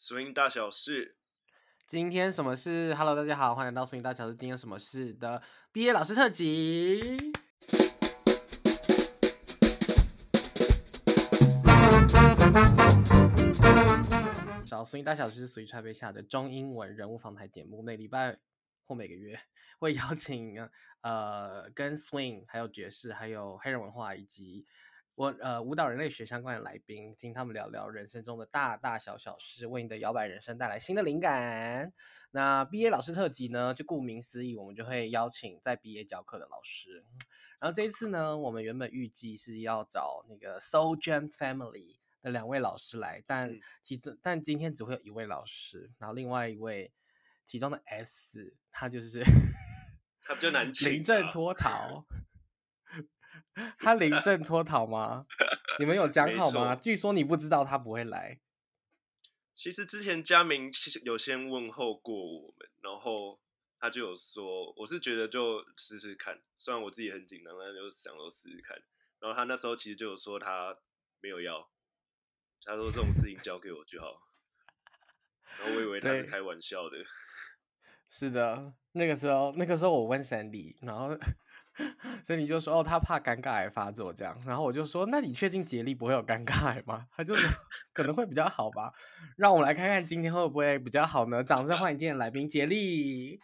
Swing 大小事，今天什么事？Hello，大家好，欢迎来到 Swing 大小事。今天什么事的毕业老师特辑。找 Swing 大小事是属于传媒下的中英文人物访谈节目，每礼拜或每个月会邀请呃跟 Swing 还有爵士还有黑人文化以及。我呃舞蹈人类学相关的来宾，听他们聊聊人生中的大大小小事，为你的摇摆人生带来新的灵感。那毕业老师特辑呢，就顾名思义，我们就会邀请在毕业教课的老师。然后这一次呢，我们原本预计是要找那个 Soul Jam Family 的两位老师来，但其实但今天只会有一位老师，然后另外一位其中的 S，他就是他比较难 请，临阵脱逃。他临阵脱逃吗？你们有讲好吗？据说你不知道他不会来。其实之前佳明有先问候过我们，然后他就有说，我是觉得就试试看，虽然我自己很紧张，但就想说试试看。然后他那时候其实就有说他没有要，他说这种事情交给我就好。然后我以为他是开玩笑的。是的，那个时候那个时候我问 Sandy，然后。所以你就说哦，他怕尴尬癌发作这样，然后我就说，那你确定杰利不会有尴尬癌吗？他就说可能会比较好吧，让我们来看看今天会不会比较好呢？掌声欢迎今天的来宾杰利。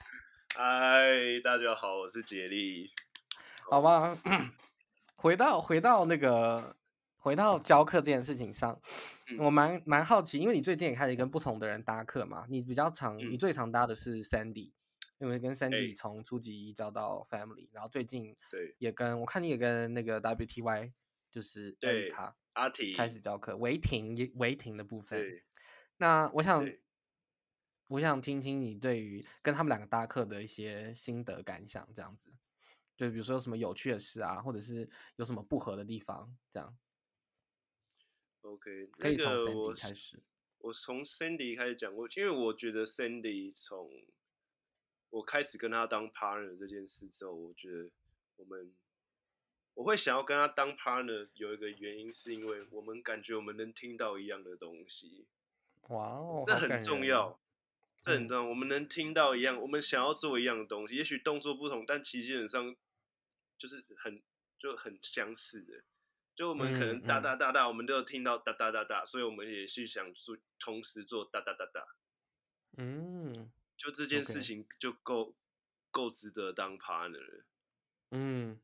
嗨，大家好，我是杰利。好吧，回到回到那个回到教课这件事情上，我蛮蛮好奇，因为你最近也开始跟不同的人搭课嘛，你比较常，你最常搭的是 Sandy。因为跟 Sandy 从初级教到 Family，然后最近对也跟我看你也跟那个 WTY 就是对他阿婷开始教课，违停违停的部分。那我想我想听听你对于跟他们两个搭课的一些心得感想，这样子，就比如说有什么有趣的事啊，或者是有什么不合的地方，这样。OK，可以从 Sandy 开始。我从 Sandy 开始讲过，因为我觉得 Sandy 从我开始跟他当 partner 这件事之后，我觉得我们我会想要跟他当 partner，有一个原因是因为我们感觉我们能听到一样的东西。哇哦，这很重要，这很重要。我们能听到一样，我们想要做一样的东西，也许动作不同，但其实基本上就是很就很相似的。就我们可能哒哒哒哒，我们都有听到哒哒哒哒，所以我们也是想做同时做哒哒哒哒。嗯。就这件事情就够够值得当 partner 了，嗯，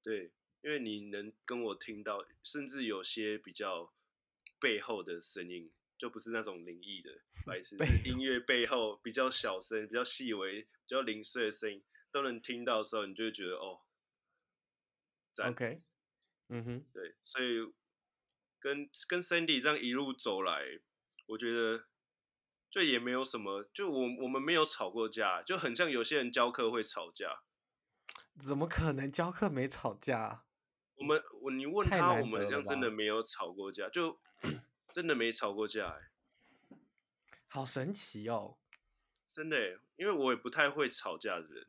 对，因为你能跟我听到，甚至有些比较背后的声音，就不是那种灵异的，还 是音乐背后比较小声、比较细微、比较零碎的声音都能听到的时候，你就会觉得哦，OK，嗯哼，对，所以跟跟 Sandy 这样一路走来，我觉得。就也没有什么，就我我们没有吵过架，就很像有些人教课会吵架。怎么可能教课没吵架？我们我你问他，我们好像真的没有吵过架，就 真的没吵过架，哎，好神奇哦，真的，因为我也不太会吵架的人，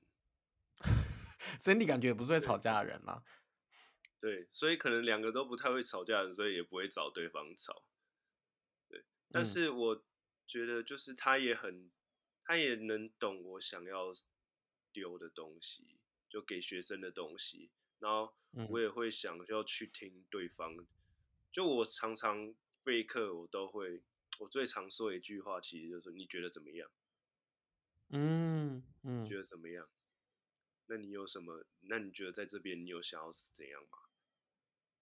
所以你感觉也不是会吵架的人吗？对，所以可能两个都不太会吵架的人，所以也不会找对方吵。对，但是我。嗯觉得就是他也很，他也能懂我想要丢的东西，就给学生的东西。然后我也会想要去听对方。嗯、就我常常备课，我都会，我最常说一句话，其实就是你觉得怎么样？嗯嗯，你觉得怎么样？那你有什么？那你觉得在这边你有想要怎样吗？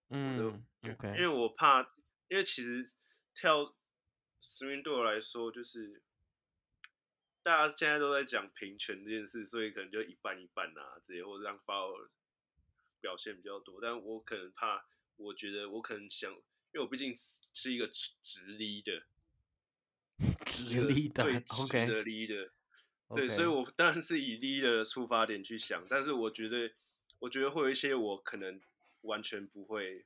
嗯，OK。因为我怕，因为其实跳。Swing 对我来说，就是大家现在都在讲平权这件事，所以可能就一半一半啊，这些或者让 follow 表现比较多。但我可能怕，我觉得我可能想，因为我毕竟是一个直立的，直立的 最直的 leader，对，所以我当然是以 leader 的出发点去想。但是我觉得，我觉得会有一些我可能完全不会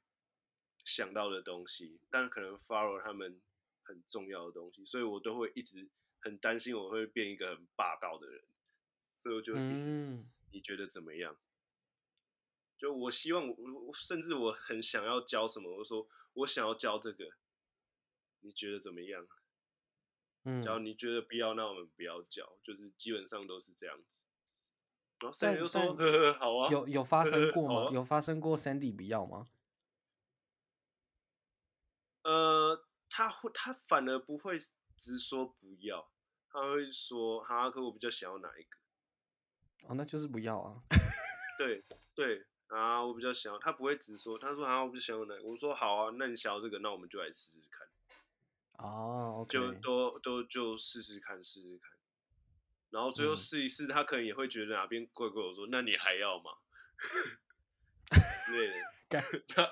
想到的东西，但可能 follow 他们。很重要的东西，所以我都会一直很担心我会变一个很霸道的人，所以我就一直，嗯、你觉得怎么样？就我希望我，甚至我很想要教什么，我说我想要教这个，你觉得怎么样？嗯，然后你觉得必要，那我们不要教，就是基本上都是这样子。然后 Sandy 就说：“呵呵，好啊。”有有发生 过吗？呵呵有发生过 Sandy 不要吗？呃，他会，他反而不会直说不要，他会说：“哈，可我比较想要哪一个？”哦，那就是不要啊。对对啊，我比较想要，他不会直说，他说：“啊，我比较想要哪个？”我说：“好啊，那你想要这个，那我们就来试试看。”哦，okay. 就都都就试试看，试试看。然后最后试一试，他可能也会觉得哪边怪怪。我说：“那你还要吗？” 对，他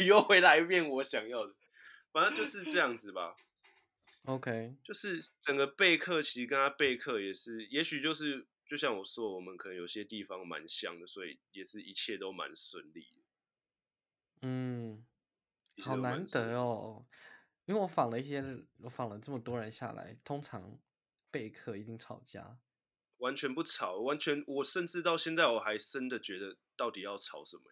又回来一遍我想要的，反正就是这样子吧。OK，就是整个备课其实跟他备课也是，也许就是就像我说，我们可能有些地方蛮像的，所以也是一切都蛮顺利的。嗯，好难得哦，因为我访了一些，我访了这么多人下来，通常。备课一定吵架，完全不吵，完全我甚至到现在我还真的觉得到底要吵什么？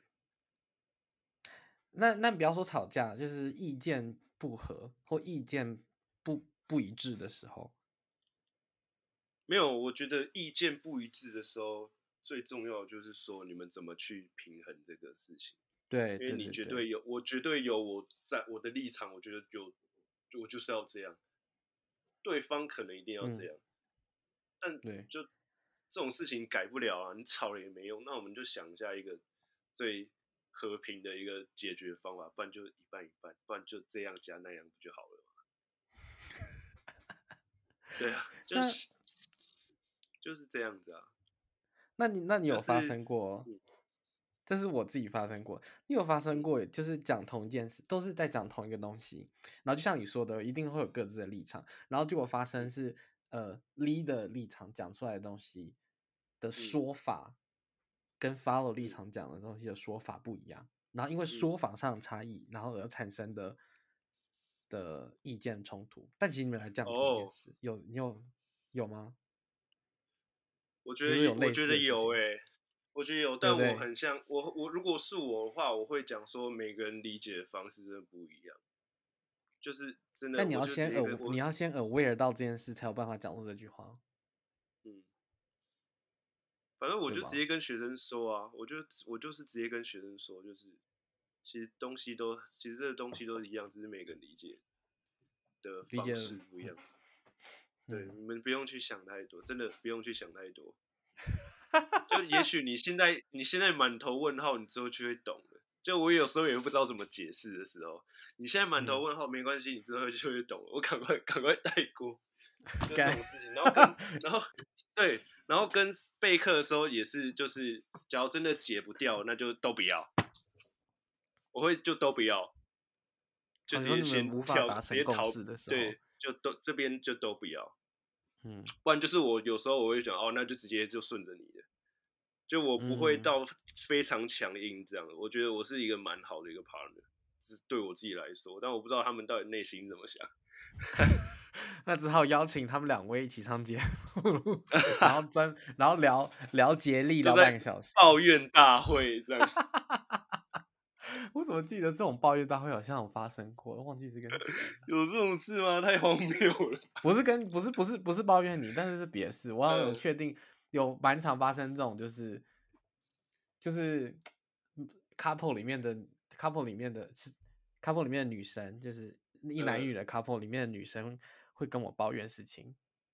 那那不要说吵架，就是意见不合或意见不不一致的时候，没有，我觉得意见不一致的时候最重要就是说你们怎么去平衡这个事情。对，因为你绝对有，我绝对有我在我的立场，我觉得有我就是要这样。对方可能一定要这样，嗯、但对，就这种事情改不了啊！你吵了也没用，那我们就想一下一个最和平的一个解决方法，不然就一半一半，不然就这样加那样不就好了吗？对啊，就是就是这样子啊。那你那你有发生过？这是我自己发生过，你有发生过，就是讲同一件事，都是在讲同一个东西，然后就像你说的，一定会有各自的立场，然后结果发生是，呃，lead 的立场讲出来的东西的说法，跟 follow 立场讲的东西的说法不一样，然后因为说法上的差异，然后而产生的的意见冲突，但其实你们来讲同一件事，有你有有吗？我觉得有，我觉得有诶、欸。我觉得有，但我很像我我如果是我的话，我会讲说每个人理解的方式真的不一样，就是真的。但你要先你要先 aware 到这件事，才有办法讲出这句话。嗯，反正我就直接跟学生说啊，我就我就是直接跟学生说，就是其实东西都其实这个东西都一样，只是每个人理解的方式不一样。对，嗯、你们不用去想太多，真的不用去想太多。就也许你现在你现在满头问号，你之后就会懂了。就我有时候也不知道怎么解释的时候，你现在满头问号没关系，你之后就会懂了。我赶快赶快带过，就这种事情。然后跟然后对，然后跟备课的时候也是，就是假如真的解不掉，那就都不要。我会就都不要，就直接先跳，直接逃。对，就都这边就都不要。嗯，不然就是我有时候我会想哦，那就直接就顺着你的，就我不会到非常强硬这样我觉得我是一个蛮好的一个 partner，是对我自己来说，但我不知道他们到底内心怎么想。那只好邀请他们两位一起上节目，然后专然后聊聊接力聊半个小时，抱怨大会这样。我怎么记得这种抱怨大会好像有发生过？我忘记是跟谁 有这种事吗？太荒谬了！不是跟不是不是不是抱怨你，但是是别的事。我有确定有蛮常发生这种，就是就 是 couple 里面的 couple 里面的是 couple 里面的女生，就是一男一女的 couple 里面的女生会跟我抱怨事情，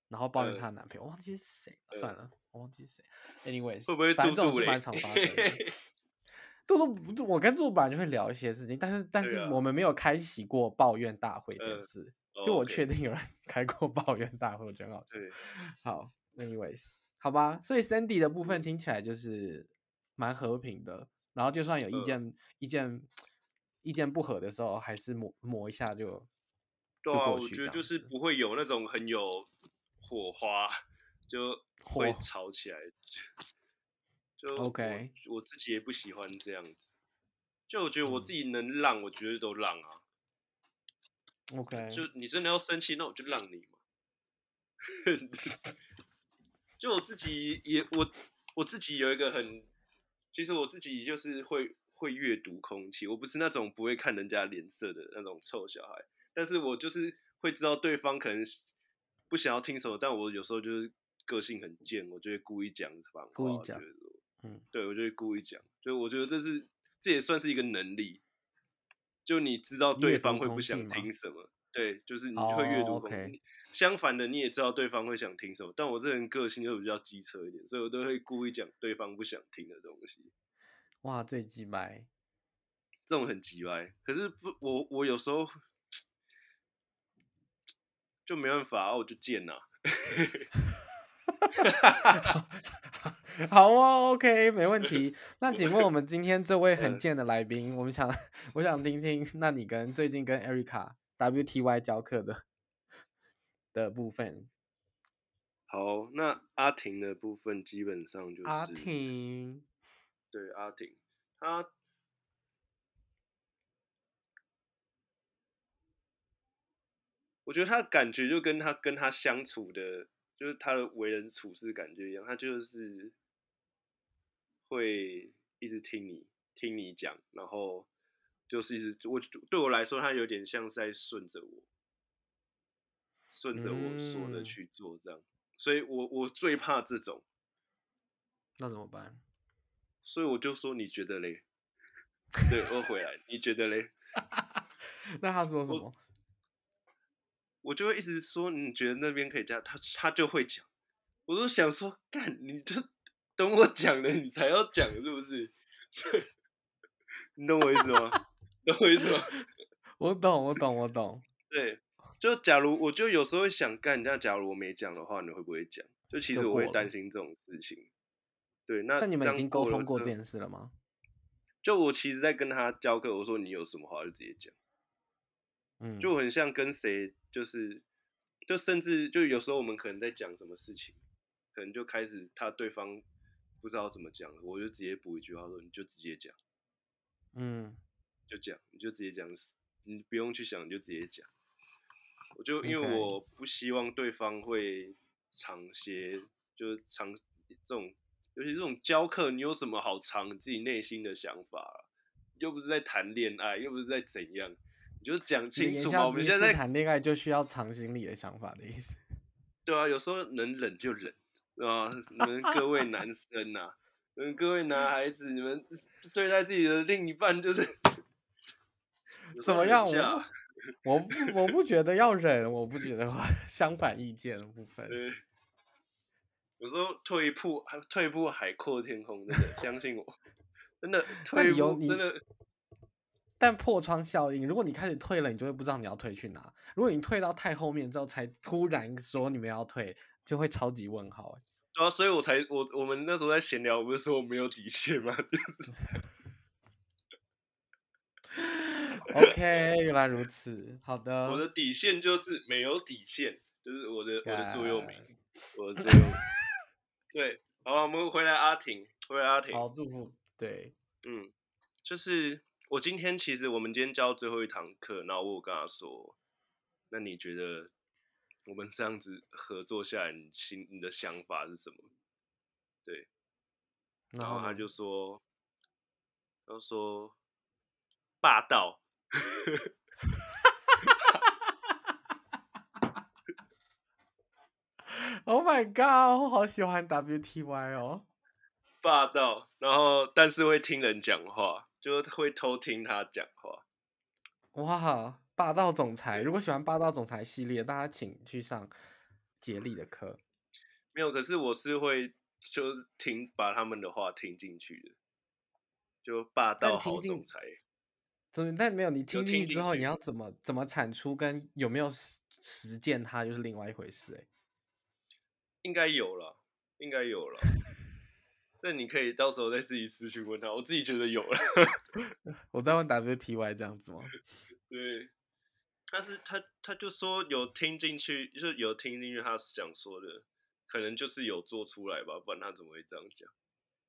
然后抱怨她的男朋友，我忘记是谁，算了，我忘记是谁。Anyways，会不会反正这种是蛮常发生的。杜杜，我跟杜本来就会聊一些事情，但是但是我们没有开启过抱怨大会这件事。就我确定有人 开过抱怨大会，我觉得很好笑。对好，anyways，好吧。所以 Sandy 的部分听起来就是蛮和平的，然后就算有意见、呃、意见意见不合的时候，还是磨磨一下就。对啊，我觉得就是不会有那种很有火花，就会吵起来。就 OK，我自己也不喜欢这样子。就我觉得我自己能让，我觉得都让啊。OK，就你真的要生气，那我就让你嘛。就我自己也我我自己有一个很，其实我自己就是会会阅读空气，我不是那种不会看人家脸色的那种臭小孩，但是我就是会知道对方可能。不想要听什么，但我有时候就是个性很贱，我就会故意讲反话。故意讲，嗯，对，我就会故意讲，就我觉得这是这也算是一个能力，就你知道对方会不想听什么，对，就是你会阅读空气。Oh, okay. 相反的，你也知道对方会想听什么，但我这人个性就比较机车一点，所以我都会故意讲对方不想听的东西。哇，最机掰，这种很机掰。可是不，我我有时候就没办法，我就贱呐、啊。好哦，OK，没问题。那请问我们今天这位很贱的来宾，我们想，我想听听，那你跟最近跟 Erica WTY 教课的？的部分，好，那阿婷的部分基本上就是阿婷，对阿婷，他，我觉得他的感觉就跟他跟他相处的，就是他的为人处事感觉一样，他就是会一直听你听你讲，然后就是一直我对我来说，他有点像是在顺着我。顺着我说的去做，这样，嗯、所以我我最怕这种。那怎么办？所以我就说，你觉得嘞？对，我回来，你觉得嘞？那他说什么我？就会一直说，你觉得那边可以这样，他他就会讲。我都想说，干，你就等我讲了，你才要讲，是不是？你懂我意思吗？懂我意思吗？我懂，我懂，我懂。对。就假如我就有时候会想干，这样假如我没讲的话，你会不会讲？就其实我会担心这种事情。对，那但你们已经沟通过这件事了吗？就我其实，在跟他教课，我说你有什么话就直接讲。嗯，就很像跟谁，就是就甚至就有时候我们可能在讲什么事情，可能就开始他对方不知道怎么讲，我就直接补一句话说，你就直接讲。嗯，就讲，你就直接讲，你不用去想，你就直接讲。我就因为我不希望对方会藏些，就是藏这种，尤其这种教课，你有什么好藏你自己内心的想法啊？又不是在谈恋爱，又不是在怎样，你就讲清楚嘛。我们现在谈恋爱就需要藏心里的想法的意思。对啊，有时候能忍就忍，是吧？你们各位男生呐、啊，嗯，各位男孩子，你们对待自己的另一半就是 怎么样？我不，我不觉得要忍，我不觉得相反意见的部分。对，有时候退一步，退一步海阔天空，真的相信我，真的退一步真的。但破窗效应，如果你开始退了，你就会不知道你要退去哪。如果你退到太后面之后，才突然说你们要退，就会超级问号。对啊，所以我才我我们那时候在闲聊，我不是说我没有底线吗？就是 OK，原来如此。好的，我的底线就是没有底线，就是我的我的座右铭，我的座右铭。对，好，我们回来阿婷，回来阿婷。好，祝福。对，嗯，就是我今天其实我们今天教最后一堂课，然后我跟他说，那你觉得我们这样子合作下来，你心你的想法是什么？对，然后他就说，他说霸道。Oh my god！我好喜欢 WTY 哦，霸道，然后但是会听人讲话，就会偷听他讲话。哇，霸道总裁！如果喜欢霸道总裁系列，大家请去上杰力的课。没有，可是我是会就听把他们的话听进去的，就霸道好总裁。但没有你听进去之后，你要怎么怎么产出，跟有没有实实践它，就是另外一回事哎。应该有了，应该有了。这你可以到时候再自己私去问他，我自己觉得有了。我在问 WTY 这样子吗？对，但是他他就说有听进去，就是有听进去他想说的，可能就是有做出来吧，不然他怎么会这样讲？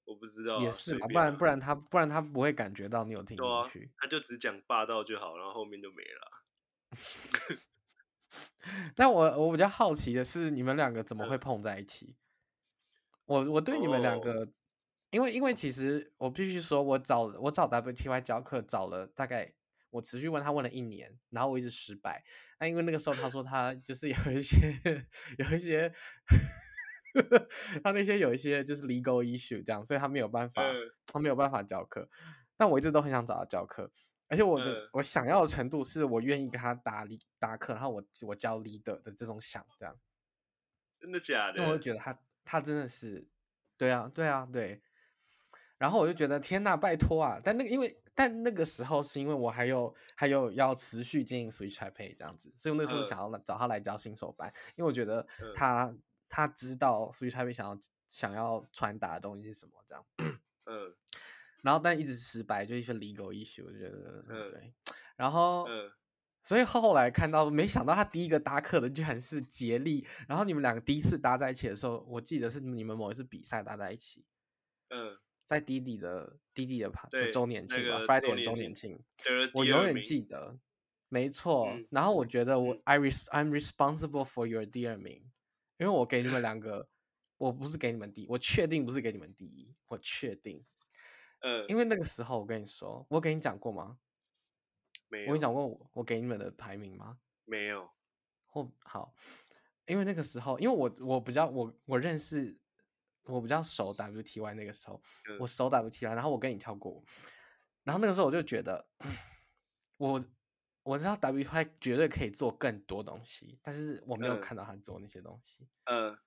我不知道、啊，也是吧，不然不然他不然他不会感觉到你有听进去、啊，他就只讲霸道就好，然后后面就没了。但我我比较好奇的是，你们两个怎么会碰在一起？我我对你们两个，因为因为其实我必须说，我找我找 WTY 教课找了大概，我持续问他问了一年，然后我一直失败。那因为那个时候他说他 就是有一些有一些，他那些有一些就是 legal issue 这样，所以他没有办法，他没有办法教课。但我一直都很想找他教课，而且我的我想要的程度是我愿意跟他搭搭课，然后我我教 leader 的这种想这样。真的假的？那我就觉得他他真的是，对啊对啊对。然后我就觉得天呐，拜托啊！但那个因为但那个时候是因为我还有还有要持续经营 Switch Taipei 这样子，所以我那时候想要找他来教新手班，因为我觉得他他知道 Switch Taipei 想要想要传达的东西是什么这样。嗯。然后但一直失败，就一些 legal issue，我觉得对。然后嗯所以后来看到，没想到他第一个搭课的居然是杰力，然后你们两个第一次搭在一起的时候，我记得是你们某一次比赛搭在一起。嗯。在弟弟的弟弟的趴的周年庆吧，Friday 的周年庆，我永远记得，没错。嗯、然后我觉得我、嗯、I res I'm responsible for your dear 名，因为我给你们两 个，我不是给你们第一，我确定不是给你们第一，我确定。呃，因为那个时候我跟你说，我跟你讲过吗？没有。我跟你讲过我我给你们的排名吗？没有。或好，因为那个时候，因为我我比较我我认识。我比较熟 WTY 那个时候，嗯、我熟 WTY，然后我跟你跳过舞，然后那个时候我就觉得，我我知道 WTY 绝对可以做更多东西，但是我没有看到他做那些东西，嗯，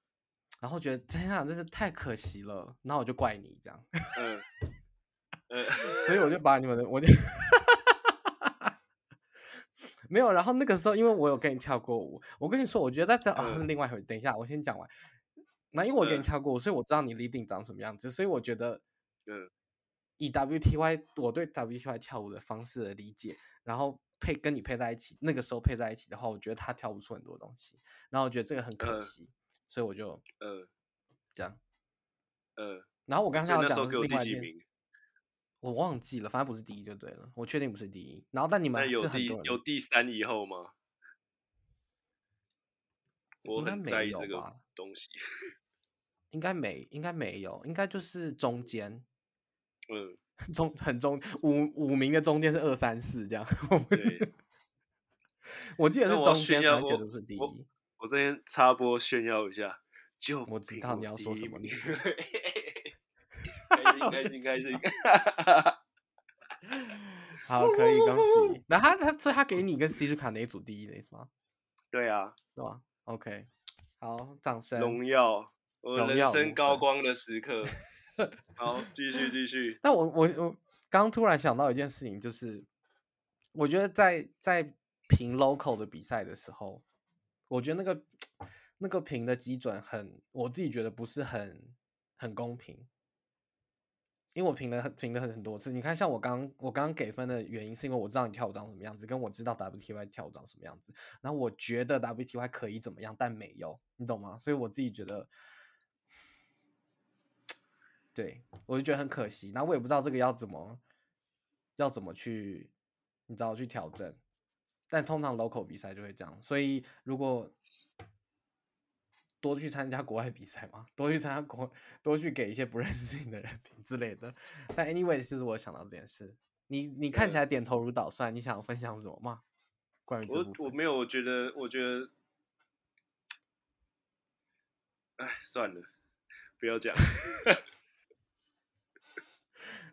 然后觉得这样真是太可惜了，然后我就怪你这样，嗯，嗯。所以我就把你们的我就 没有，然后那个时候因为我有跟你跳过舞，我跟你说，我觉得在这、嗯。哦、另外一回，等一下我先讲完。那因为我给你跳过，所以我知道你 leading 长什么样子，所以我觉得，嗯，以 WTY 我对 WTY 跳舞的方式的理解，然后配跟你配在一起，那个时候配在一起的话，我觉得他跳不出很多东西，然后我觉得这个很可惜，所以我就，嗯，这样，嗯，然后我刚才要讲的是另外一件事，我忘记了，反正不是第一就对了，我确定不是第一，然后但你们是很多人有第三以后吗？我很在意这个东西。应该没，应该没有，应该就是中间，嗯，中很中五五名的中间是二三四这样。对，我记得是中间，我觉得是第一。我，我这边插播炫耀一下，就我知道你要说什么，你开心开心开心，好，可以恭喜。那他他所以他给你跟 C 就卡哪一组第一的意思吗？对啊，是吧？OK，好，掌声。荣耀。我人生高光的时刻，好，继续继续。那我我我刚突然想到一件事情，就是我觉得在在评 local 的比赛的时候，我觉得那个那个评的基准很，我自己觉得不是很很公平，因为我评了评了很多次。你看，像我刚我刚给分的原因，是因为我知道你跳舞长什么样子，跟我知道 WTY 跳舞长什么样子，然后我觉得 WTY 可以怎么样，但没有，你懂吗？所以我自己觉得。对，我就觉得很可惜，然后我也不知道这个要怎么，要怎么去，你知道去调整，但通常 local 比赛就会这样，所以如果多去参加国外比赛嘛，多去参加国，多去给一些不认识你的人评之类的。但 anyway，就是我想到这件事，你你看起来点头如捣蒜，你想分享什么吗？关于。我我没有，我觉得我觉得，哎，算了，不要讲。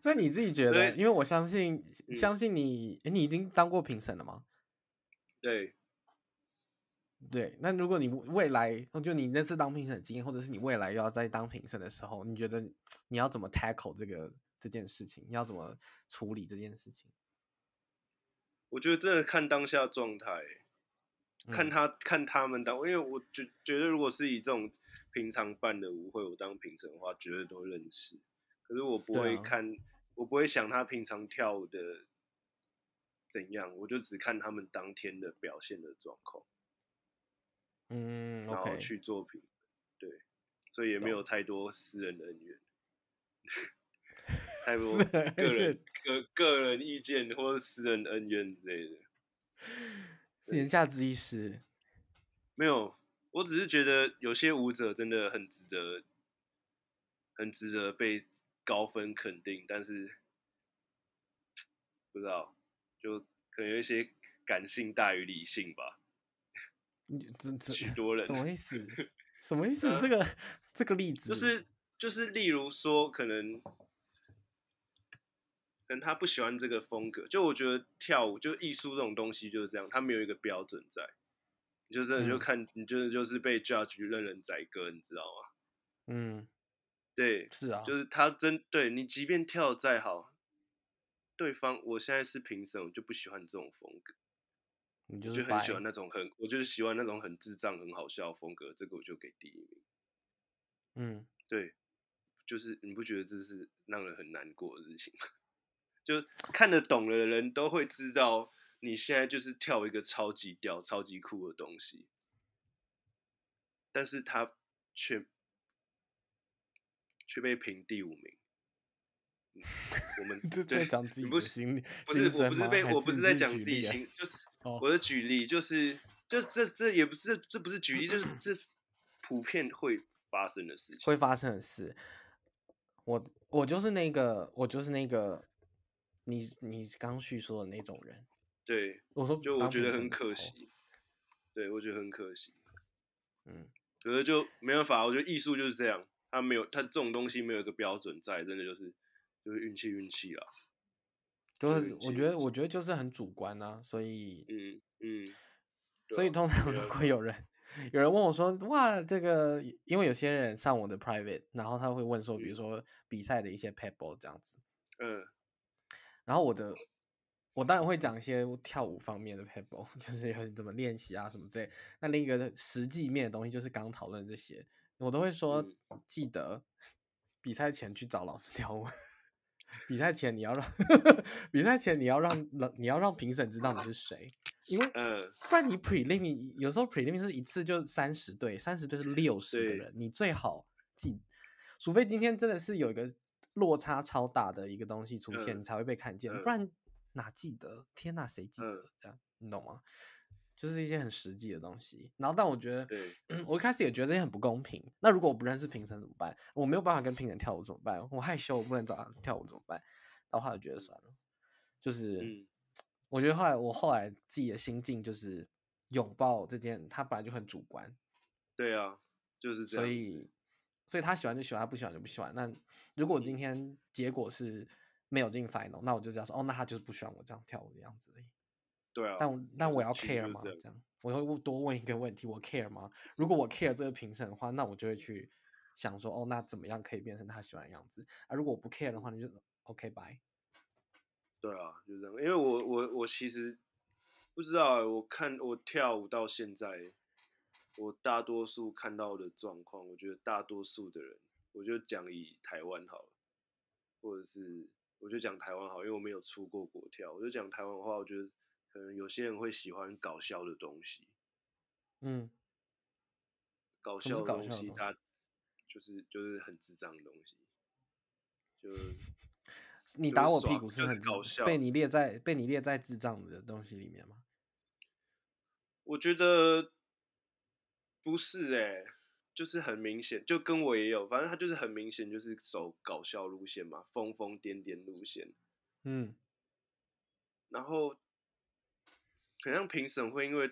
那你自己觉得？因为我相信，嗯、相信你，你已经当过评审了吗？对，对。那如果你未来，就你那次当评审的经验，或者是你未来又要再当评审的时候，你觉得你要怎么 tackle 这个这件事情？你要怎么处理这件事情？我觉得这看当下状态，看他、嗯、看他们当，因为我觉觉得如果是以这种平常办的舞会，我当评审的话，绝对都认识。可是我不会看。我不会想他平常跳舞的怎样，我就只看他们当天的表现的状况，嗯，然后去作品，对，所以也没有太多私人的恩怨，太多个人个个人意见或者私人恩怨之类的，言。下之意是，没有，我只是觉得有些舞者真的很值得，很值得被。高分肯定，但是不知道，就可能有一些感性大于理性吧。你这 这许多人什么意思？什么意思？这个这个例子就是就是，例如说，可能可能他不喜欢这个风格。就我觉得跳舞，就艺术这种东西就是这样，它没有一个标准在。你就真的就看，嗯、你就是就是被 judge 任人宰割，你知道吗？嗯，对，是啊，就是他真对你，即便跳得再好，对方我现在是评审，我就不喜欢这种风格。你就，就很喜欢那种很，我就是喜欢那种很智障、很好笑的风格，这个我就给第一名。嗯，对，就是你不觉得这是让人很难过的事情吗？就看得懂的人都会知道，你现在就是跳一个超级屌、超级酷的东西，但是他却却被评第五名。我们 这在讲自己的心理，不是，我不是被，我不是在讲自己心，就是我的举例，就是，就这这也不是，这不是举例，就是 这普遍会发生的事情，会发生的事。我我就是那个，我就是那个，你你刚叙述的那种人。对，我说，就我觉得很可惜。对，我觉得很可惜。嗯，可是就没办法，我觉得艺术就是这样，它没有，他这种东西没有一个标准在，真的就是。就是运气运气啦，就是我觉得我觉得就是很主观啊，所以嗯嗯，所以通常如果有人有人问我说，哇，这个因为有些人上我的 private，然后他会问说，比如说比赛的一些 pebble 这样子，嗯，然后我的我当然会讲一些跳舞方面的 pebble，就是怎么练习啊什么之类，那另一个实际面的东西就是刚讨论这些，我都会说记得比赛前去找老师跳舞。比赛前你要让 比赛前你要让你要让评审知道你是谁，因为不然你 prelim 有时候 prelim 是一次就三十对，三十对是六十个人，你最好记，除非今天真的是有一个落差超大的一个东西出现，你才会被看见，不然哪记得？天哪，谁记得？这样你懂吗？就是一些很实际的东西，然后但我觉得，我一开始也觉得这些很不公平。那如果我不认识评审怎么办？我没有办法跟评审跳舞怎么办？我害羞，我不能找他跳舞怎么办？然后后来觉得算了，就是，我觉得后来我后来自己的心境就是拥抱这件，他本来就很主观。对啊，就是这样。所以，所以他喜欢就喜欢，他不喜欢就不喜欢。那如果今天结果是没有进 final，那我就这样说，哦，那他就是不喜欢我这样跳舞的样子而已。对啊，但但我要 care 吗？这样，我会多问一个问题：我 care 吗？如果我 care 这个评审的话，那我就会去想说，哦，那怎么样可以变成他喜欢的样子？啊，如果我不 care 的话，你就 OK bye。对啊，就这样。因为我我我其实不知道，我看我跳舞到现在，我大多数看到的状况，我觉得大多数的人，我就讲以台湾好了，或者是我就讲台湾好，因为我没有出过国跳，我就讲台湾的话，我觉得。可能有些人会喜欢搞笑的东西，嗯，搞笑的东西，它就是就是很智障的东西，就你打我屁股是很搞笑，被你列在被你列在智障的东西里面吗？我觉得不是哎、欸，就是很明显，就跟我也有，反正他就是很明显就是走搞笑路线嘛，疯疯癫癫路线，嗯，然后。好像评审会因为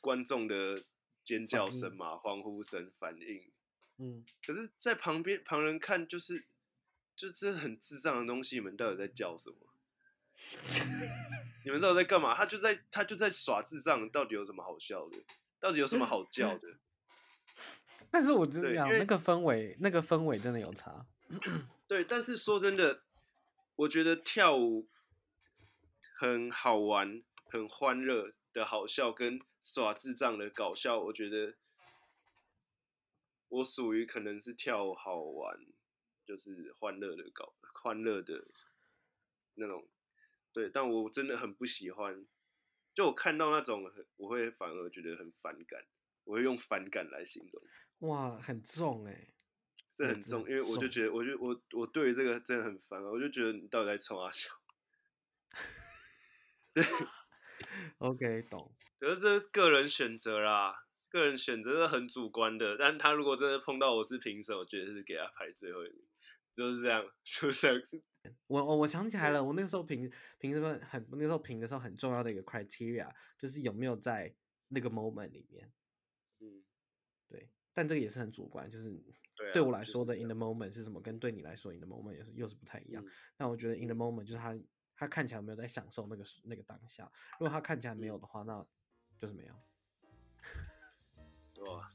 观众的尖叫声嘛、欢呼声反应，嗯，可是，在旁边旁人看就是，就是很智障的东西，你们到底在叫什么？你们到底在干嘛？他就在他就在耍智障，到底有什么好笑的？到底有什么好叫的？但是我真的讲那个氛围，那个氛围真的有差。对，但是说真的，我觉得跳舞很好玩。很欢乐的好笑跟耍智障的搞笑，我觉得我属于可能是跳好玩，就是欢乐的搞欢乐的那种，对，但我真的很不喜欢，就我看到那种，我会反而觉得很反感，我会用反感来形容。哇，很重哎、欸，这很重，因为我就觉得，我就我我对于这个真的很烦，我就觉得你到底在冲啊笑，对。OK，懂。可是这是个人选择啦，个人选择是很主观的。但他如果真的碰到我是评审，我觉得是给他排最后一名，就是这样，就是这样。我我我想起来了，我那个时候评评什么很那时候评的时候很重要的一个 criteria 就是有没有在那个 moment 里面。嗯，对，但这个也是很主观，就是对我来说的 in the moment 是什么，跟对你来说 in the moment 也是又是不太一样。但我觉得 in the moment 就是他他看起来没有在享受那个那个当下，如果他看起来没有的话，那就是没有。对啊，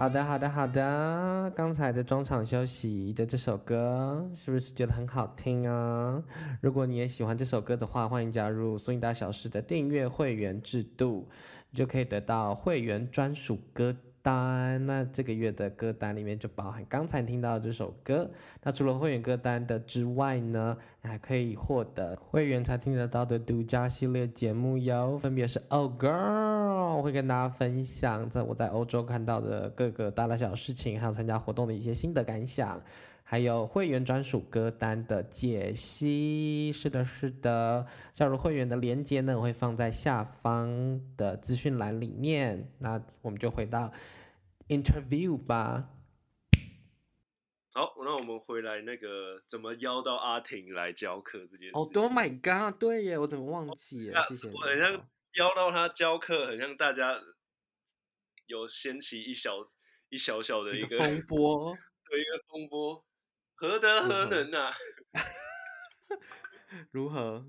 好的，好的，好的。刚才的中场休息的这首歌，是不是觉得很好听啊？如果你也喜欢这首歌的话，欢迎加入苏影大小事的订阅会员制度，你就可以得到会员专属歌单。那这个月的歌单里面就包含刚才听到的这首歌。那除了会员歌单的之外呢，还可以获得会员才听得到的独家系列节目哟，分别是 Oh Girl。我会跟大家分享在我在欧洲看到的各个大大小小事情，还有参加活动的一些心得感想，还有会员专属歌单的解析。是的，是的，加入会员的链接呢，我会放在下方的资讯栏里面。那我们就回到 interview 吧。好，那我们回来那个怎么邀到阿婷来教课这件事。哦，Oh my God，对耶，我怎么忘记了？谢谢你。邀到他教课，很像大家有掀起一小一小小的一个，一个风波，对，一个风波，何德何能啊？如何？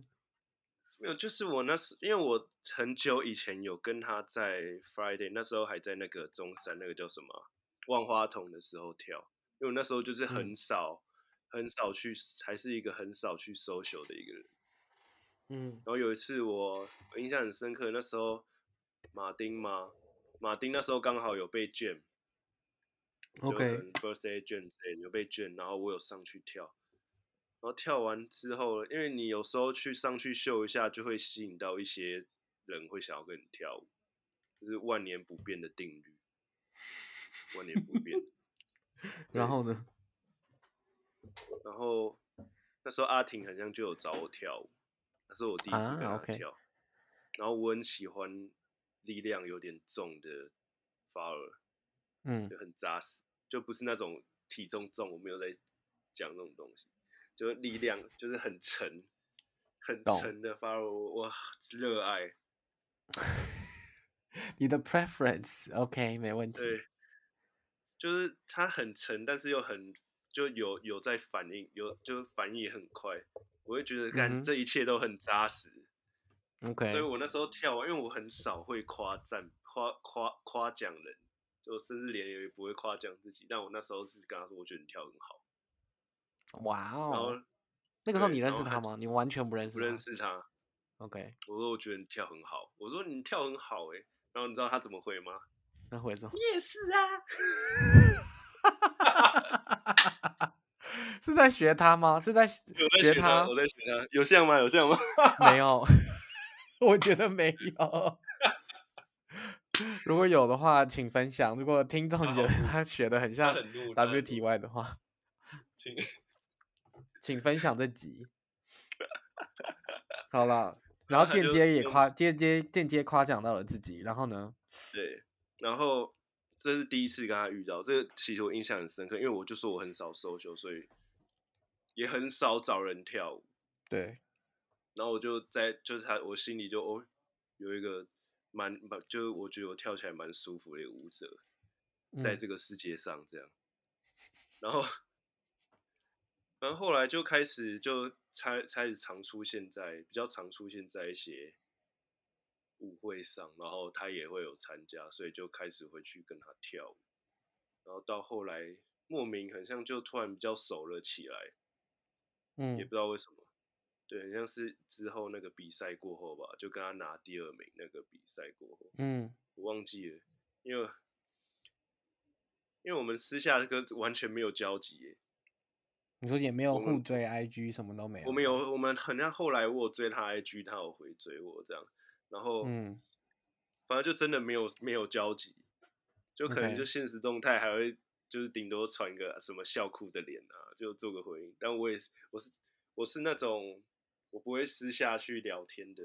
没有，就是我那时，因为我很久以前有跟他在 Friday，那时候还在那个中山那个叫什么万花筒的时候跳，因为我那时候就是很少、嗯、很少去，还是一个很少去 social 的一个人。嗯，然后有一次我印象很深刻，那时候马丁嘛，马丁那时候刚好有被卷，OK，birthday 卷之类有被卷，然后我有上去跳，然后跳完之后，因为你有时候去上去秀一下，就会吸引到一些人会想要跟你跳舞，就是万年不变的定律，万年不变。然后呢？然后那时候阿婷好像就有找我跳舞。那是我第一次跟她跳，ah, okay. 然后我很喜欢力量有点重的 follower，嗯，就很扎实，就不是那种体重重，我没有在讲那种东西，就是力量就是很沉，很沉的 follower，我热爱。你的 preference，OK，okay, 没问题。对，就是它很沉，但是又很就有有在反应，有就反应也很快。我会觉得，看这一切都很扎实，OK。所以我那时候跳完，因为我很少会夸赞、夸夸夸奖人，就甚至连也不会夸奖自己。但我那时候是跟他说，我觉得你跳很好。哇哦！然后那个时候你认识他吗？你完全不认识？不认识他。OK。我说我觉得你跳很好。我说你跳很好哎。然后你知道他怎么回吗？他回什么？你也是啊。是在学他吗？是在学 他？我在学他，有像吗？有像吗？没有，我觉得没有。如果有的话，请分享。如果听众觉得他学的很像 WTY 的话，请请分享这集。好了，然后 间接也夸间接间接夸奖到了自己，然后呢？对，然后这是第一次跟他遇到，这个其实我印象很深刻，因为我就说我很少 social，所以也很少找人跳舞。对，然后我就在就是他，我心里就哦有一个蛮蛮，就是我觉得我跳起来蛮舒服的一个舞者，在这个世界上这样，嗯、然后。然后后来就开始就开开始常出现在比较常出现在一些舞会上，然后他也会有参加，所以就开始会去跟他跳舞。然后到后来莫名很像就突然比较熟了起来，嗯，也不知道为什么，对，很像是之后那个比赛过后吧，就跟他拿第二名那个比赛过后，嗯，我忘记了，因为因为我们私下跟完全没有交集耶。你说也没有互追 IG，什么都没有。我们有，我们很像后来我追他 IG，他有回追我这样，然后嗯，反正就真的没有没有交集，就可能就现实动态还会就是顶多传一个什么笑哭的脸啊，就做个回应。但我也是，我是我是那种我不会私下去聊天的。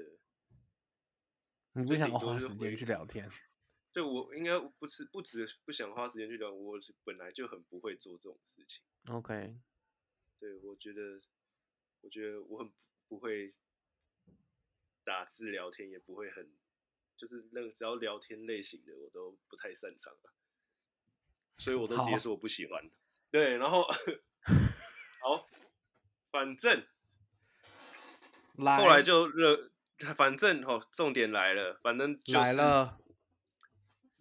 你不想花时间去聊天？对，我应该不是不止不想花时间去聊，我本来就很不会做这种事情。OK。对，我觉得，我觉得我很不会打字聊天，也不会很，就是那个只要聊天类型的，我都不太擅长，所以我都直接说我不喜欢。对，然后好，反正 来后来就热，反正哦，重点来了，反正就是来了，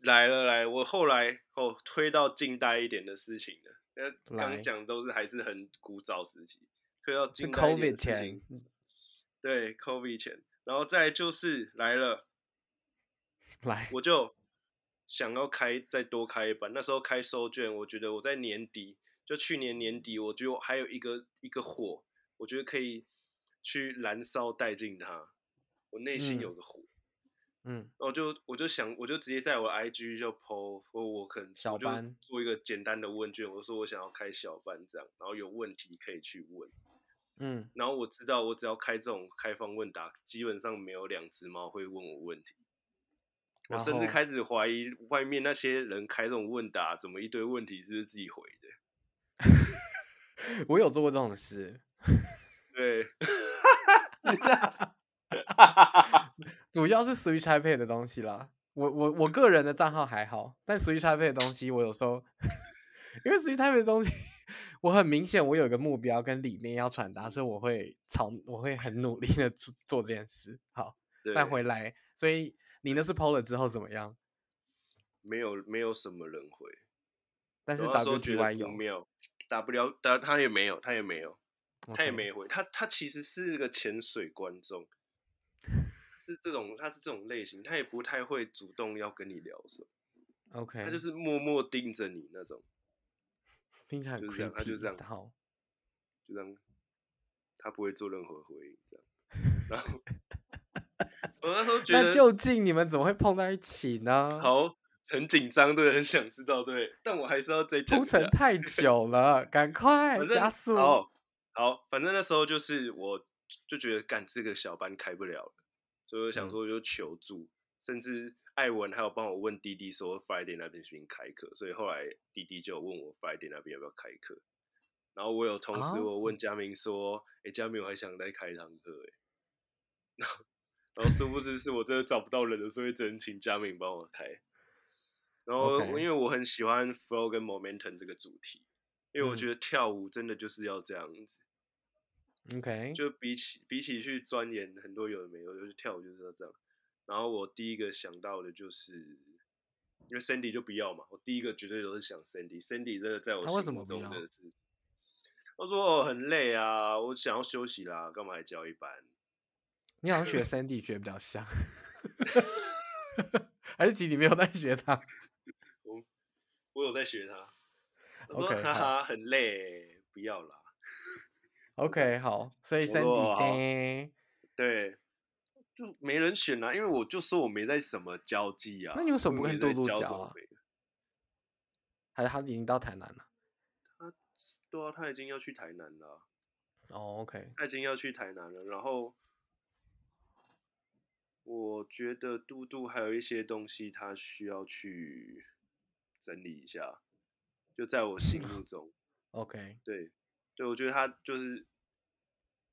来了来，我后来哦推到近代一点的事情了。刚讲都是还是很古早时期，推到近代一点的事情，对，COVID 前，然后再就是来了，来，我就想要开再多开一班，那时候开收卷，我觉得我在年底，就去年年底，我觉得还有一个一个火，我觉得可以去燃烧殆尽它，我内心有个火。嗯嗯，我就我就想，我就直接在我 IG 就 po，我我可能小班。做一个简单的问卷，我说我想要开小班这样，然后有问题可以去问，嗯，然后我知道我只要开这种开放问答，基本上没有两只猫会问我问题，我甚至开始怀疑外面那些人开这种问答，怎么一堆问题是不是自己回的？我有做过这种事，对。主要是 Switch Taipei 的东西啦，我我我个人的账号还好，但 Switch Taipei 的东西我有时候，因为 Switch Taipei 的东西，我很明显我有一个目标跟理念要传达，所以我会朝我会很努力的做做这件事。好，但回来，所以你那是 PO 了之后怎么样？没有没有什么人回，但是 WGY 有没有？打不了，打他也没有，他也没有.他也没回，他他其实是个潜水观众。是这种，他是这种类型，他也不太会主动要跟你聊什么。OK，他就是默默盯着你那种。听起来很 creepy，他就这样，好，就这样，他不会做任何回应，这样。然后我那时候觉得，那究竟你们怎么会碰在一起呢？好，很紧张，对，很想知道，对，但我还是要再讲。铺陈太久了，赶快加速。好，好，反正那时候就是，我就觉得干这个小班开不了了。所以我想说，就求助，嗯、甚至艾文还有帮我问滴滴说 Friday 那边是不是开课，所以后来滴滴就问我 Friday 那边要不要开课，然后我有同时我问佳明说，哎、啊，佳明我还想再开一堂课，哎，然后然后殊不知是我真的找不到人了，所以只能请佳明帮我开，然后因为我很喜欢 flow 跟 momentum 这个主题，因为我觉得跳舞真的就是要这样子。OK，就比起比起去钻研很多有的没有，就是跳舞就是要这样。然后我第一个想到的就是，因为 Sandy 就不要嘛，我第一个绝对都是想 Sandy。Sandy 这个在我心目中真的是，他说我很累啊，我想要休息啦，干嘛还教一班？你好像学 Sandy 学比较像，还是其实你没有在学他？我我有在学他。OK，哈哈，很累，不要啦。OK，好，所以 Sandy 对，就没人选啊，因为我就说我没在什么交际啊。那你为什么不跟杜杜交啊？还是他已经到台南了？他对啊，他已经要去台南了。哦，OK，他已经要去台南了。然后我觉得嘟嘟还有一些东西，他需要去整理一下。就在我心目 中，OK，对，对，我觉得他就是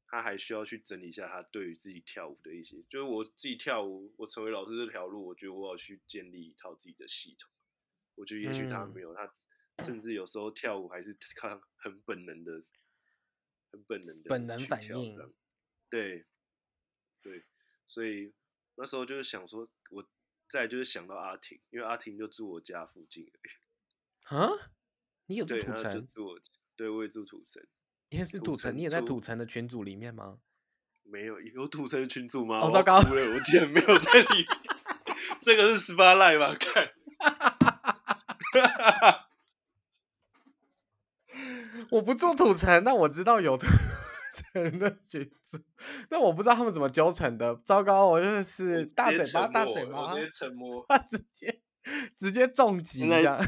他还需要去整理一下他对于自己跳舞的一些。就是我自己跳舞，我成为老师这条路，我觉得我要去建立一套自己的系统。我觉得也许他没有，嗯、他甚至有时候跳舞还是看很本能的，很本能的本能反应。对，对，所以。那时候就是想说，我再就是想到阿婷，因为阿婷就住我家附近而已。啊？你有住土城？住我，对，我也住土城。你也是土城？你也在土城的群组里面吗？没有，有土城的群组吗？好糟糕，我竟然没有在里面。这个是十八赖吧？看。我不住土城，但我知道有土。城的群组，但我不知道他们怎么纠成的。糟糕，我真的是大嘴巴，大嘴巴，直接沉默，他直接直接重击这样。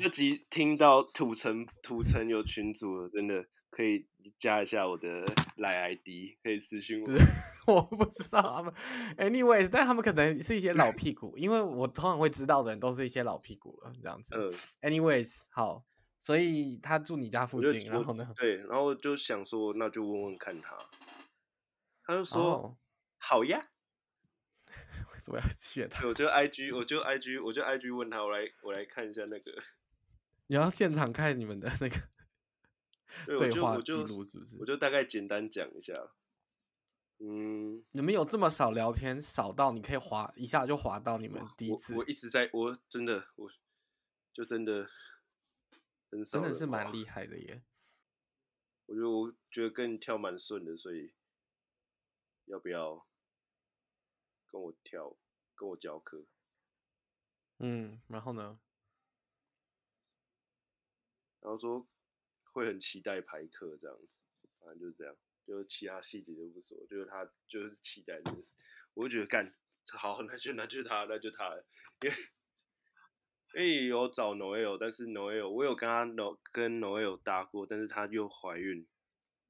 这集听到土城土城有群主了，真的可以加一下我的赖 ID，可以私信我。我不知道他们，anyways，但他们可能是一些老屁股，因为我通常会知道的人都是一些老屁股了，这样子。嗯，anyways，好。所以他住你家附近，然后呢？对，然后就想说，那就问问看他。他就说：“ oh. 好呀。”为什么要 学他？我就 IG，我就 IG，我就 IG 问他，我来我来看一下那个。你要现场看你们的那个对话记录是不是？我就大概简单讲一下。嗯，你们有这么少聊天，少到你可以滑一下就滑到你们第一次？我，我一直在，我真的，我就真的很。真的是蛮厉害的耶！我觉得我觉得跟你跳蛮顺的，所以要不要跟我跳，跟我教课？嗯，然后呢？然后说会很期待排课这样子，反正就是这样，就是其他细节就不说，就是他就是期待这件事，我就觉得干好，那就那就他，那就他，因为。因为，有找 Noel，但是 Noel 我有跟他 No 跟 Noel 搭过，但是他又怀孕，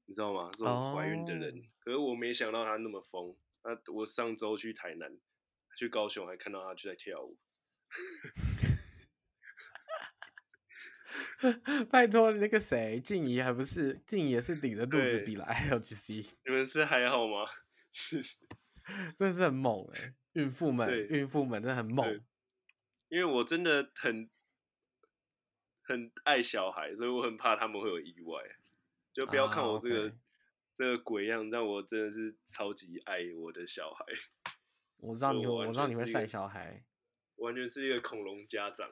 你知道吗？这种怀孕的人，oh. 可是我没想到他那么疯。那我上周去台南，去高雄还看到他就在跳舞。拜托那个谁，静怡还不是静怡也是顶着肚子比来 LGC。你们是还好吗？真的是很猛哎、欸，孕妇们，孕妇们真的很猛。因为我真的很很爱小孩，所以我很怕他们会有意外。就不要看我这个、啊 okay、这个鬼样，但我真的是超级爱我的小孩。我知道你会，我知道你会晒小孩，完全是一个恐龙家长。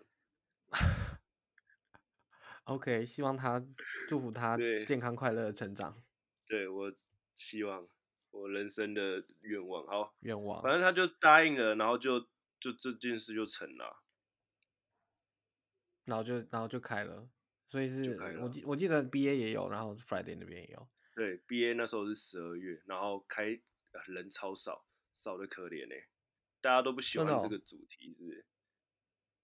OK，希望他祝福他健康快乐的成长。对，对我希望我人生的愿望，好愿望，反正他就答应了，然后就就这件事就成了。然后就然后就开了，所以是我记我记得 B A 也有，然后 Friday 那边也有。对，B A 那时候是十二月，然后开人超少，少的可怜呢，大家都不喜欢这个主题，是不是？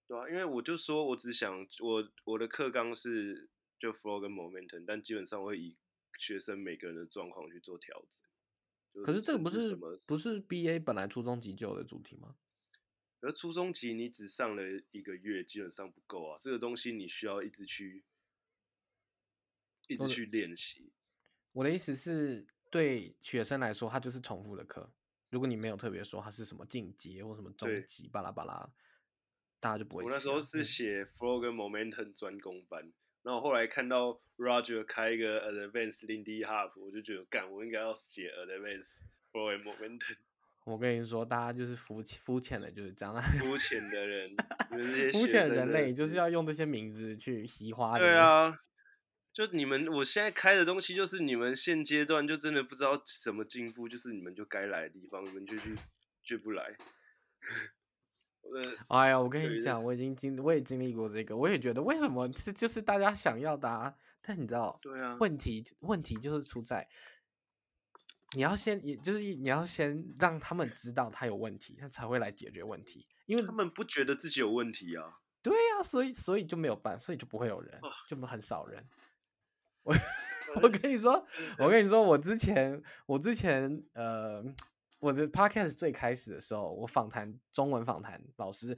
对啊，因为我就说我只想我我的课纲是就 flow 跟 momentum，但基本上会以学生每个人的状况去做调整。可是这个不是不是 B A 本来初中急救的主题吗？而初中级你只上了一个月，基本上不够啊。这个东西你需要一直去，一直去练习。我的意思是，对学生来说，它就是重复的课。如果你没有特别说它是什么进阶或什么中级，巴拉巴拉，大家就不会。我那时候是写 flow 跟 momentum 专攻班，嗯、然后后来看到 Roger 开一个 advanced Lindy Hop，我就觉得干，我应该要写 advanced flow and momentum。我跟你说，大家就是肤浅肤浅的，就是这样。肤浅的人，肤浅人类就是要用这些名字去嘻花。对啊，就你们，我现在开的东西就是你们现阶段就真的不知道怎么进步，就是你们就该来的地方，你们就去就不来。哎呀，我跟你讲，我已经经我也经历过这个，我也觉得为什么这就是大家想要的啊？但你知道，对啊，问题问题就是出在。你要先，也就是你要先让他们知道他有问题，他才会来解决问题。因为他们不觉得自己有问题啊。对呀、啊，所以所以就没有办法，所以就不会有人，就很少人。我 我跟你说，我跟你说，我之前我之前呃，我的 podcast 最开始的时候，我访谈中文访谈老师，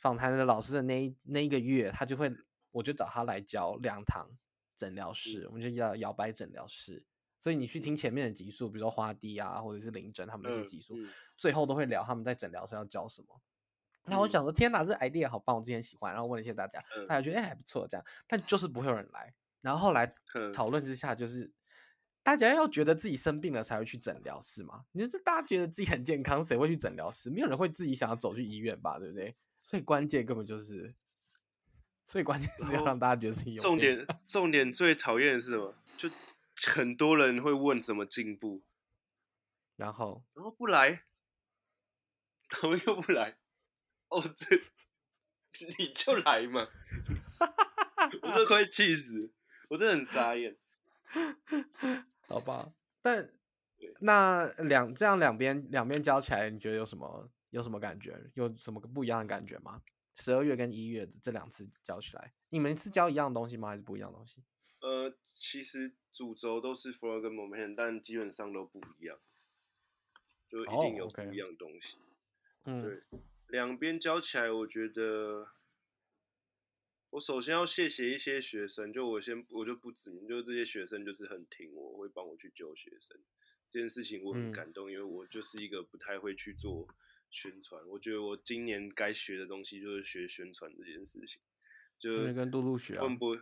访谈的老师的那一那一个月，他就会，我就找他来教两堂诊疗室，我们就叫摇摆诊疗室。所以你去听前面的集数，比如说花滴啊，或者是林真他们那些集数，嗯嗯、最后都会聊他们在诊疗室要教什么。然后我想说，天哪，这 idea 好棒，我之前喜欢，然后问了一些大家，嗯、大家觉得哎还不错，这样，但就是不会有人来。然后后来讨论之下，就是、嗯、大家要觉得自己生病了才会去诊疗室嘛？你说大家觉得自己很健康，谁会去诊疗室？没有人会自己想要走去医院吧？对不对？所以关键根本就是，所以关键是要让大家觉得自己有。重点重点最讨厌的是什么？就很多人会问怎么进步，然后然后不来，然后又不来。哦，这你就来嘛！我都快气死，我真的很傻眼。好吧，但那两这样两边两边教起来，你觉得有什么有什么感觉？有什么不一样的感觉吗？十二月跟一月的这两次教起来，你们是教一样的东西吗？还是不一样的东西？呃，其实主轴都是 flow 跟 momentum，但基本上都不一样，就一定有不一样的东西。Oh, okay. 对。两边教起来，我觉得我首先要谢谢一些学生，就我先我就不指名，就这些学生就是很挺我，会帮我去救学生这件事情，我很感动，嗯、因为我就是一个不太会去做宣传，我觉得我今年该学的东西就是学宣传这件事情，就跟杜杜学啊，不，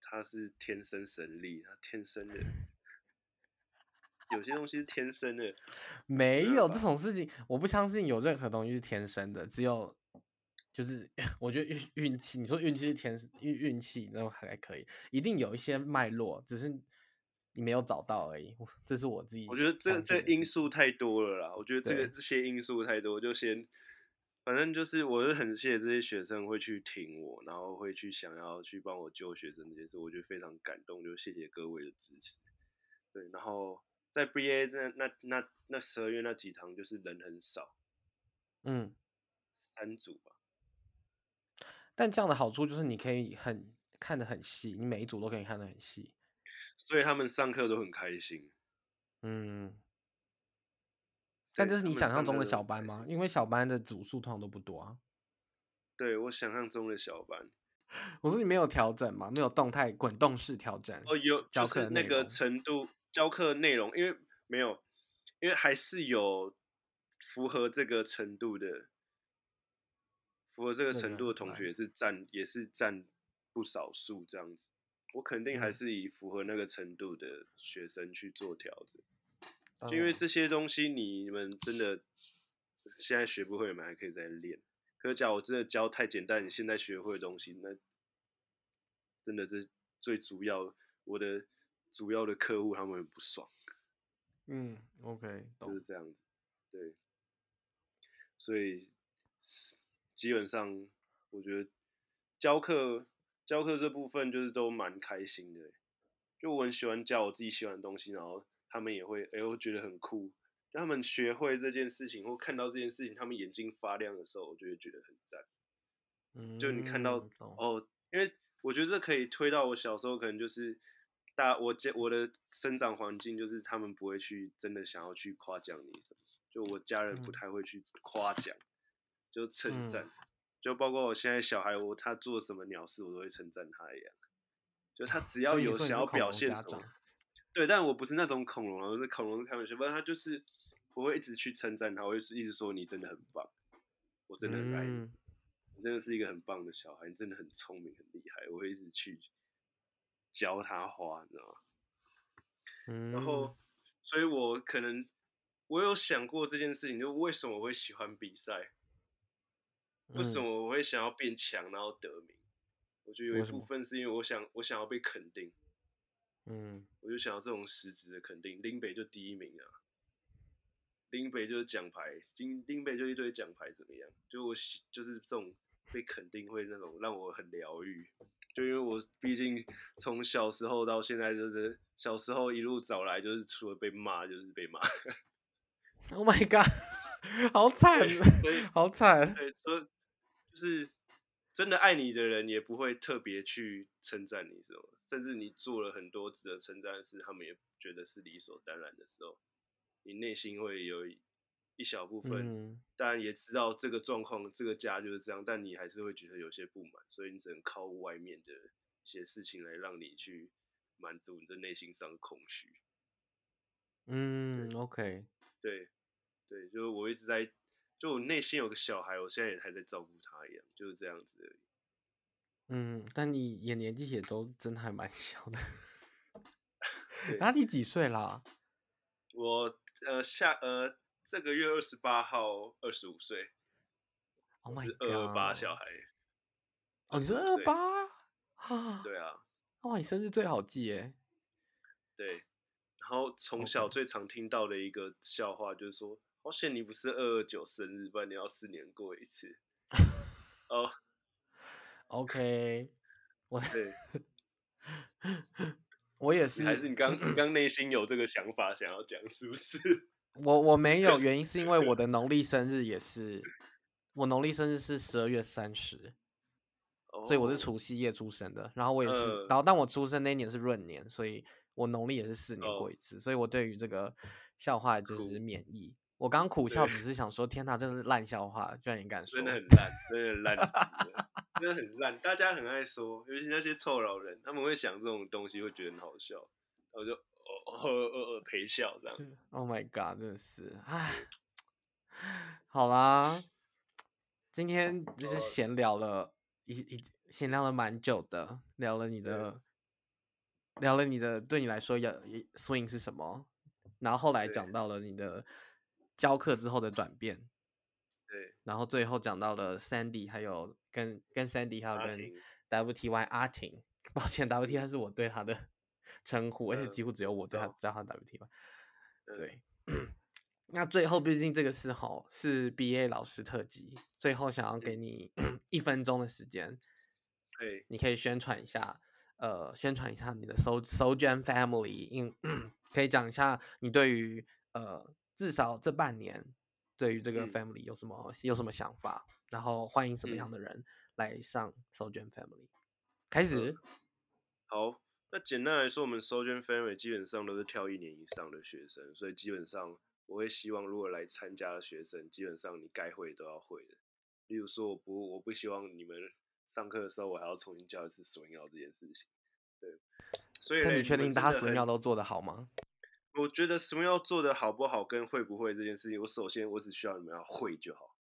他是天生神力，他天生的。有些东西是天生的，没有这种事情，我不相信有任何东西是天生的，只有就是 我觉得运运气，你说运气是天运运气，那还可以，一定有一些脉络，只是你没有找到而已。这是我自己，我觉得这这因素太多了啦。我觉得这个这些因素太多，就先反正就是我是很谢谢这些学生会去听我，然后会去想要去帮我救学生这件事，我觉得非常感动，就谢谢各位的支持。对，然后。在 BA 那那那那十二月那几堂就是人很少，嗯，三组吧。但这样的好处就是你可以很看得很细，你每一组都可以看得很细，所以他们上课都很开心。嗯，但这是你想象中的小班吗？因为小班的组数通常都不多啊。对，我想象中的小班，我说你没有调整吗？没有动态滚动式调整？哦，有，就是那个程度。教课内容，因为没有，因为还是有符合这个程度的，符合这个程度的同学是占，也是占不少数这样子。我肯定还是以符合那个程度的学生去做调整，就因为这些东西你们真的现在学不会，你们还可以再练。可是假如我真的教太简单，你现在学会的东西，那真的是最主要我的。主要的客户他们很不爽，嗯，OK，就是这样子，对，所以基本上我觉得教课教课这部分就是都蛮开心的，就我很喜欢教我自己喜欢的东西，然后他们也会哎，我觉得很酷，就他们学会这件事情或看到这件事情，他们眼睛发亮的时候，我就会觉得很赞，嗯，就你看到哦，因为我觉得这可以推到我小时候，可能就是。大我家我的生长环境就是他们不会去真的想要去夸奖你什么，就我家人不太会去夸奖，嗯、就称赞，嗯、就包括我现在小孩我他做什么鸟事我都会称赞他一样，就他只要有想要表现什么，对，但我不是那种恐龙啊，我是恐龙开玩笑，不然他就是我会一直去称赞他，我会一直说你真的很棒，我真的很爱你，嗯、你真的是一个很棒的小孩，你真的很聪明很厉害，我会一直去。教他花，你知道吗？嗯，然后，所以我可能我有想过这件事情，就为什么我会喜欢比赛？为什么我会想要变强，然后得名？我觉得有一部分是因为我想，我想要被肯定。嗯，我就想要这种实质的肯定。林北就第一名啊，林北就是奖牌，金林北就一堆奖牌，怎么样？就我就是这种被肯定，会那种让我很疗愈。就因为我毕竟从小时候到现在，就是小时候一路走来，就是除了被骂就是被骂。Oh my god，好惨，所以好惨。对，所以就是真的爱你的人也不会特别去称赞你什么，甚至你做了很多值得称赞的事，他们也觉得是理所当然的时候，你内心会有一小部分，当然也知道这个状况，这个家就是这样，但你还是会觉得有些不满，所以你只能靠外面的一些事情来让你去满足你的内心上的空虚。嗯，OK，对，对，就是我一直在，就我内心有个小孩，我现在也还在照顾他一样，就是这样子而已。嗯，但你也年纪也都真的还蛮 小的。那你几岁啦？我呃下呃这个月二十八号二十五岁。Oh my god！二二八小孩。哦，你是二二八？啊，对啊。哇，你生日最好记耶。对。然后从小最常听到的一个笑话就是说，好险你不是二二九生日，不然你要四年过一次。哦。OK，我对，我也是，还是你刚你刚 内心有这个想法想要讲，是不是？我我没有，原因是因为我的农历生日也是，我农历生日是十二月三十，oh. 所以我是除夕夜出生的。然后我也是，uh. 然后但我出生那一年是闰年，所以我农历也是四年过一次，oh. 所以我对于这个笑话就是免疫。我刚苦笑，只是想说，天哪，这是烂笑话，居然你敢说？真的很烂，真的烂死了。真的很烂，大家很爱说，尤其那些臭老人，他们会想这种东西，会觉得很好笑，我就哦哦哦哦陪笑这样子。Oh my god，真的是，唉，好啦，今天就是闲聊了一一闲聊了蛮久的，聊了你的，聊了你的，对你来说要 swing 是什么，然后后来讲到了你的教课之后的转变。对，然后最后讲到了 Sandy，还有跟跟 Sandy，还有跟 WTY 阿婷，抱歉，WTY 是我对他的 称呼，而且几乎只有我对他叫他 WTY。对，那最后毕竟这个时候是 BA 老师特辑，最后想要给你 一分钟的时间，对，你可以宣传一下，呃，宣传一下你的 So Sojourn Family，因 可以讲一下你对于呃至少这半年。对于这个 family 有什么、嗯、有什么想法？然后欢迎什么样的人来上 Sojourn Family？、嗯、开始。好，那简单来说，我们 Sojourn Family 基本上都是跳一年以上的学生，所以基本上我会希望，如果来参加的学生，基本上你该会都要会的。例如说，我不我不希望你们上课的时候我还要重新教一次 swing 这件事情。对，所以你确定大家 swing 都做得好吗？我觉得 swing 要做的好不好跟会不会这件事情，我首先我只需要你们要会就好。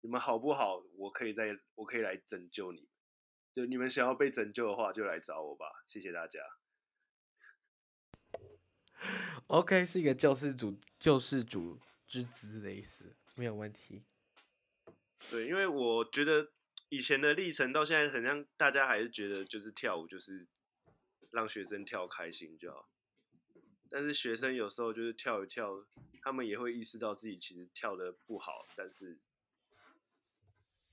你们好不好，我可以在，我可以来拯救你们。就你们想要被拯救的话，就来找我吧。谢谢大家。OK，是一个救世主救世主之姿的意思，没有问题。对，因为我觉得以前的历程到现在，很像大家还是觉得就是跳舞就是让学生跳开心就好。但是学生有时候就是跳一跳，他们也会意识到自己其实跳的不好，但是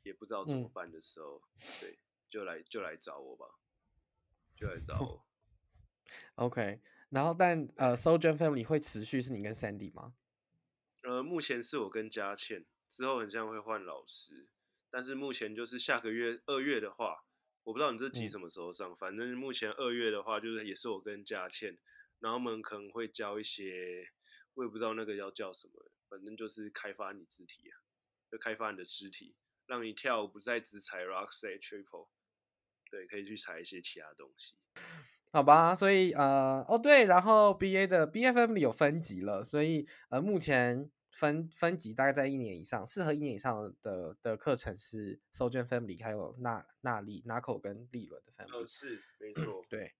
也不知道怎么办的时候，嗯、对，就来就来找我吧，就来找我。OK，然后但呃，Sojourn Family 会持续是你跟 Sandy 吗？呃，目前是我跟佳倩，之后很像会换老师，但是目前就是下个月二月的话，我不知道你这集什么时候上，嗯、反正目前二月的话就是也是我跟佳倩。然后我们可能会教一些，我也不知道那个要叫什么，反正就是开发你肢体啊，就开发你的肢体，让你跳舞不再只踩 rock set triple，对，可以去踩一些其他东西。好吧，所以呃，哦对，然后 B A 的 B F M 里有分级了，所以呃，目前分分级大概在一年以上，适合一年以上的的课程是 Sojourn Family，还有纳纳利 Nako 跟利伦的 Family。哦，是，没错，对，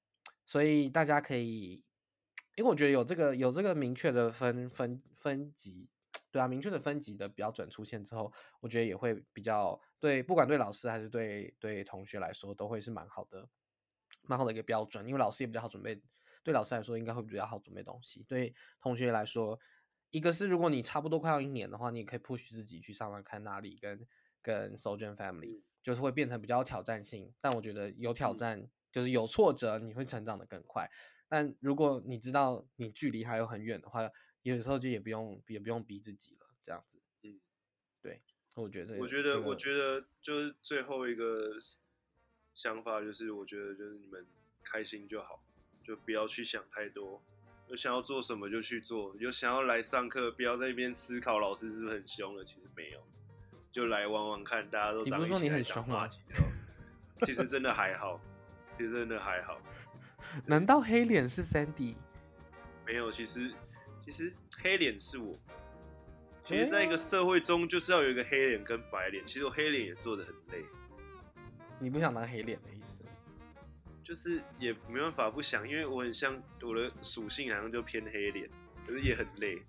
所以大家可以。因为我觉得有这个有这个明确的分分分级，对啊，明确的分级的标准出现之后，我觉得也会比较对，不管对老师还是对对同学来说，都会是蛮好的，蛮好的一个标准。因为老师也比较好准备，对老师来说应该会比较好准备东西。对同学来说，一个是如果你差不多快要一年的话，你也可以 push 自己去上来看哪里跟跟 Sojourn Family，就是会变成比较挑战性。但我觉得有挑战就是有挫折，你会成长的更快。但如果你知道你距离还有很远的话，有时候就也不用也不用逼自己了，这样子。嗯，对，我觉得，我觉得，我觉得就是最后一个想法就是，我觉得就是你们开心就好，就不要去想太多。有想要做什么就去做，有想要来上课，不要在那边思考老师是不是很凶了。其实没有，就来玩玩看，大家都当。你不是说你很凶吗？其实真的还好，其实真的还好。难道黑脸是 Sandy？没有，其实其实黑脸是我。其实在一个社会中，就是要有一个黑脸跟白脸。其实我黑脸也做的很累。你不想当黑脸的意思？就是也没办法不想，因为我很像我的属性好像就偏黑脸，可是也很累。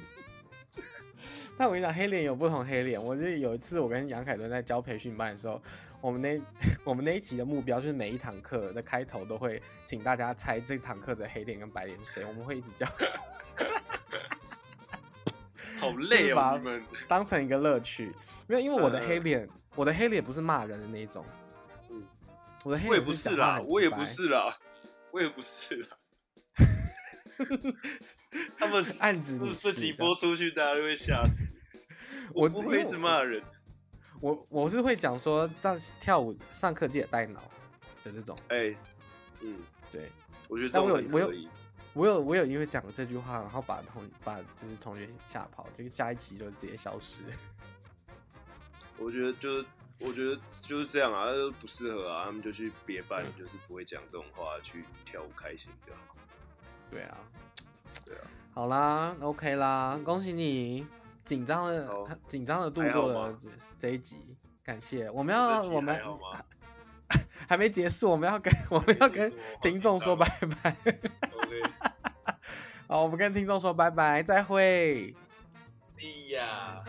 但我跟你讲，黑脸有不同黑脸。我记得有一次我跟杨凯伦在教培训班的时候，我们那我们那一期的目标就是每一堂课的开头都会请大家猜这堂课的黑脸跟白脸是谁。我们会一直叫。好累哦，你们当成一个乐趣，没有，因为我的黑脸，呃、我的黑脸不是骂人的那一种。我的黑脸不是啦，我也不是啦，我也不是啦。他们暗指你这集播出去，大家就会吓死。我不会一直骂人，我我，是会讲说，但跳舞上课记得带脑的这种。哎、欸，嗯，对，我觉得但我有我有我有我有因为讲了这句话，然后把同把就是同学吓跑，这个下一期就直接消失。我觉得就是。我觉得就是这样啊，不适合啊，他们就去别班，嗯、就是不会讲这种话，去跳舞开心就好。对啊，对啊，好啦，OK 啦，恭喜你，紧张的紧张的度过了这一集，感谢。我们要我们还，还没结束，我们要跟我们要跟听众说拜拜。OK，好，我们跟听众说拜拜，再会。See ya